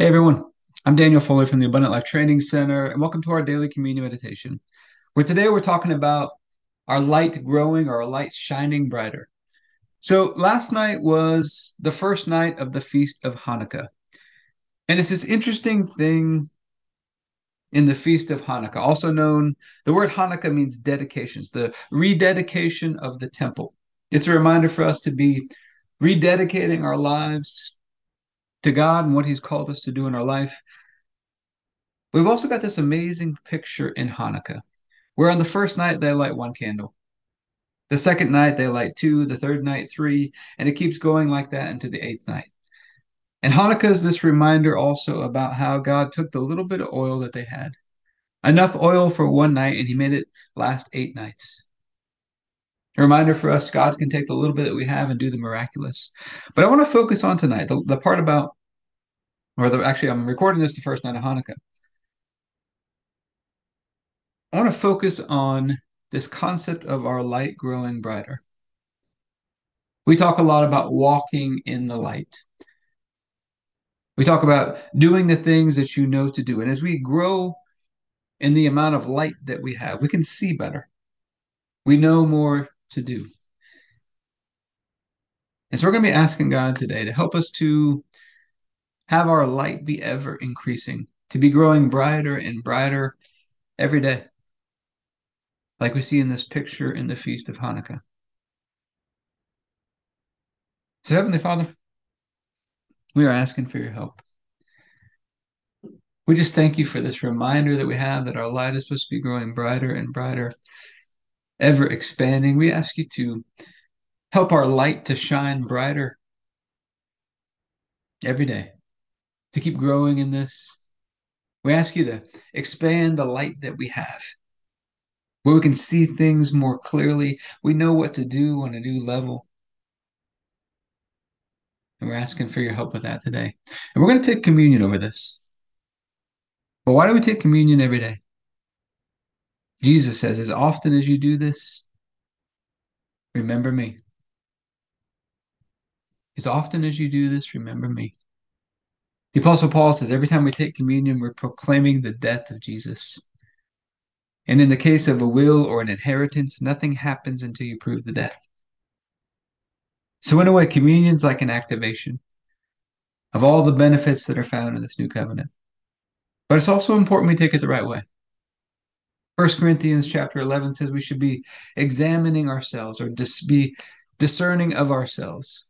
Hey everyone, I'm Daniel Fuller from the Abundant Life Training Center, and welcome to our daily communion meditation. Where today we're talking about our light growing or our light shining brighter. So, last night was the first night of the Feast of Hanukkah. And it's this interesting thing in the Feast of Hanukkah, also known, the word Hanukkah means dedications, the rededication of the temple. It's a reminder for us to be rededicating our lives to God and what He's called us to do in our life. We've also got this amazing picture in Hanukkah, where on the first night they light one candle. The second night they light two, the third night three, and it keeps going like that into the eighth night. And Hanukkah is this reminder also about how God took the little bit of oil that they had, enough oil for one night, and He made it last eight nights. A reminder for us God can take the little bit that we have and do the miraculous. But I want to focus on tonight the, the part about, or the, actually, I'm recording this the first night of Hanukkah. I want to focus on this concept of our light growing brighter. We talk a lot about walking in the light. We talk about doing the things that you know to do. And as we grow in the amount of light that we have, we can see better. We know more to do. And so we're going to be asking God today to help us to have our light be ever increasing, to be growing brighter and brighter every day like we see in this picture in the Feast of Hanukkah. So, Heavenly Father, we are asking for your help. We just thank you for this reminder that we have that our light is supposed to be growing brighter and brighter, ever expanding. We ask you to help our light to shine brighter every day, to keep growing in this. We ask you to expand the light that we have where we can see things more clearly. We know what to do on a new level. And we're asking for your help with that today. And we're going to take communion over this. But why do we take communion every day? Jesus says, as often as you do this, remember me. As often as you do this, remember me. The Apostle Paul says, every time we take communion, we're proclaiming the death of Jesus. And in the case of a will or an inheritance, nothing happens until you prove the death. So, in a way, communion's like an activation of all the benefits that are found in this new covenant. But it's also important we take it the right way. 1 Corinthians chapter 11 says we should be examining ourselves or dis- be discerning of ourselves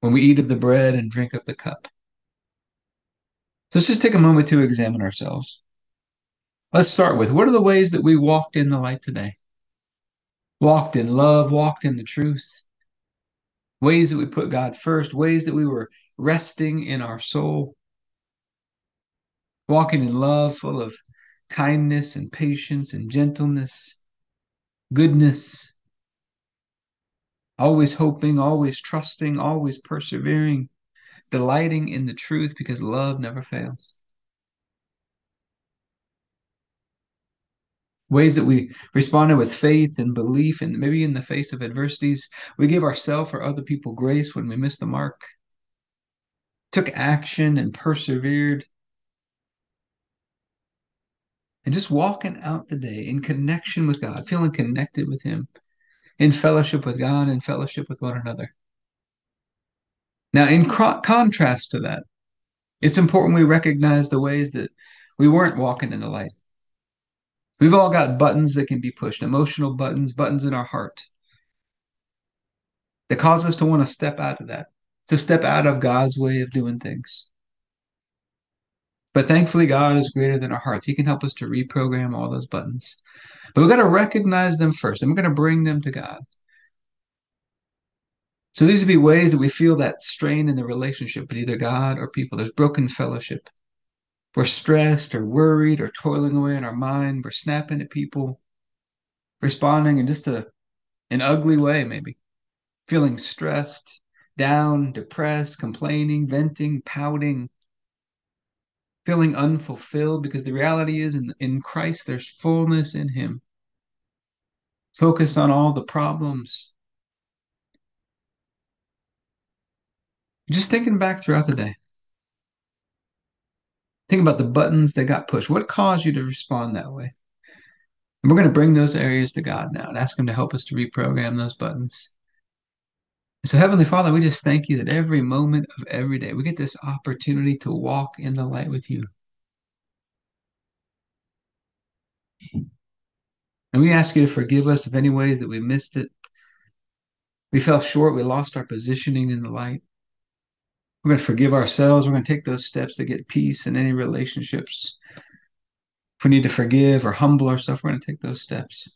when we eat of the bread and drink of the cup. So let's just take a moment to examine ourselves. Let's start with what are the ways that we walked in the light today? Walked in love, walked in the truth, ways that we put God first, ways that we were resting in our soul, walking in love, full of kindness and patience and gentleness, goodness, always hoping, always trusting, always persevering, delighting in the truth because love never fails. ways that we responded with faith and belief, and maybe in the face of adversities, we gave ourselves or other people grace when we missed the mark, took action and persevered. And just walking out the day in connection with God, feeling connected with Him, in fellowship with God and fellowship with one another. Now, in contrast to that, it's important we recognize the ways that we weren't walking in the light. We've all got buttons that can be pushed, emotional buttons, buttons in our heart that cause us to want to step out of that, to step out of God's way of doing things. But thankfully, God is greater than our hearts. He can help us to reprogram all those buttons. But we've got to recognize them first, and we're going to bring them to God. So these would be ways that we feel that strain in the relationship with either God or people. There's broken fellowship. We're stressed or worried or toiling away in our mind. We're snapping at people, responding in just a an ugly way, maybe. Feeling stressed, down, depressed, complaining, venting, pouting, feeling unfulfilled because the reality is in, in Christ there's fullness in Him. Focus on all the problems. Just thinking back throughout the day. Think about the buttons that got pushed. What caused you to respond that way? And we're going to bring those areas to God now and ask Him to help us to reprogram those buttons. So, Heavenly Father, we just thank you that every moment of every day we get this opportunity to walk in the light with you. And we ask you to forgive us of any ways that we missed it. We fell short, we lost our positioning in the light. We're going to forgive ourselves. We're going to take those steps to get peace in any relationships. If we need to forgive or humble ourselves, we're going to take those steps.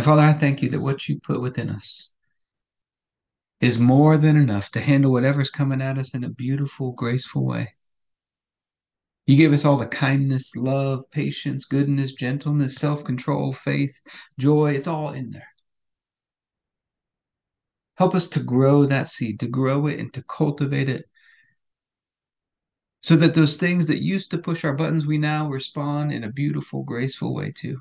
And Father, I thank you that what you put within us is more than enough to handle whatever's coming at us in a beautiful, graceful way. You gave us all the kindness, love, patience, goodness, gentleness, self control, faith, joy. It's all in there. Help us to grow that seed, to grow it and to cultivate it so that those things that used to push our buttons, we now respond in a beautiful, graceful way too.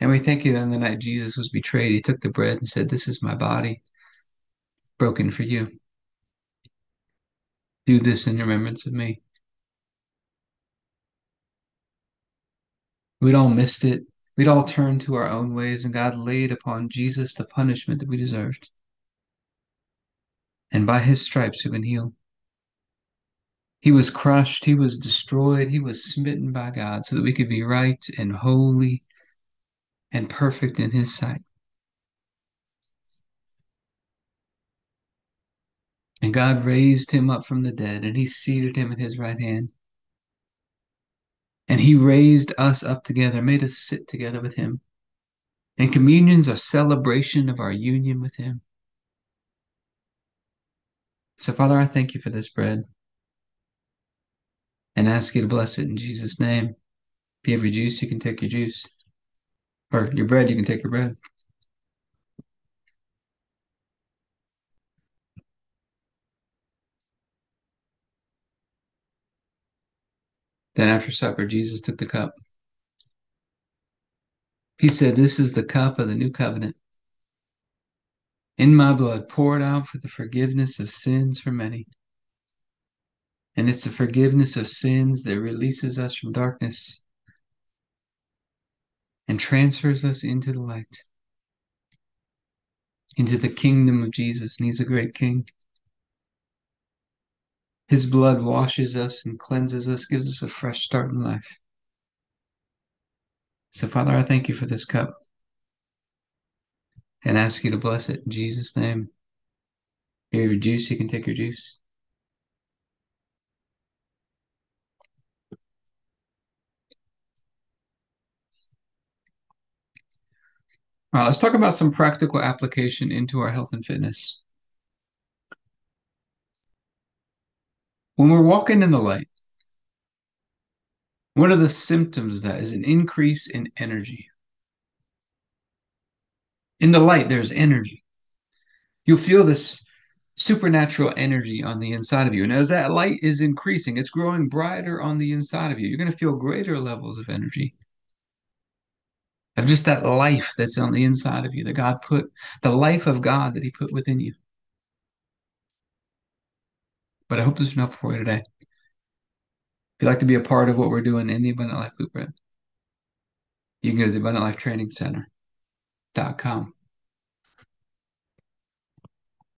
And we thank you that on the night Jesus was betrayed, he took the bread and said, This is my body broken for you. Do this in remembrance of me. We'd all missed it. We'd all turned to our own ways, and God laid upon Jesus the punishment that we deserved. And by his stripes we've been healed. He was crushed, he was destroyed, he was smitten by God so that we could be right and holy and perfect in his sight. And God raised him up from the dead, and he seated him at his right hand. And he raised us up together, made us sit together with him. And communion's a celebration of our union with him. So, Father, I thank you for this bread and ask you to bless it in Jesus' name. If you have your juice, you can take your juice. Or your bread, you can take your bread. Then after supper, Jesus took the cup. He said, This is the cup of the new covenant. In my blood, poured out for the forgiveness of sins for many. And it's the forgiveness of sins that releases us from darkness and transfers us into the light, into the kingdom of Jesus. And he's a great king. His blood washes us and cleanses us, gives us a fresh start in life. So, Father, I thank you for this cup and ask you to bless it in Jesus' name. Here, your juice, you can take your juice. Right, let's talk about some practical application into our health and fitness. When we're walking in the light, one of the symptoms that is an increase in energy. In the light, there's energy. You'll feel this supernatural energy on the inside of you. And as that light is increasing, it's growing brighter on the inside of you. You're going to feel greater levels of energy. Of just that life that's on the inside of you, that God put, the life of God that He put within you. But I hope this is enough for you today. If you'd like to be a part of what we're doing in the Abundant Life Blueprint, you can go to the Abundant Life Training Center.com.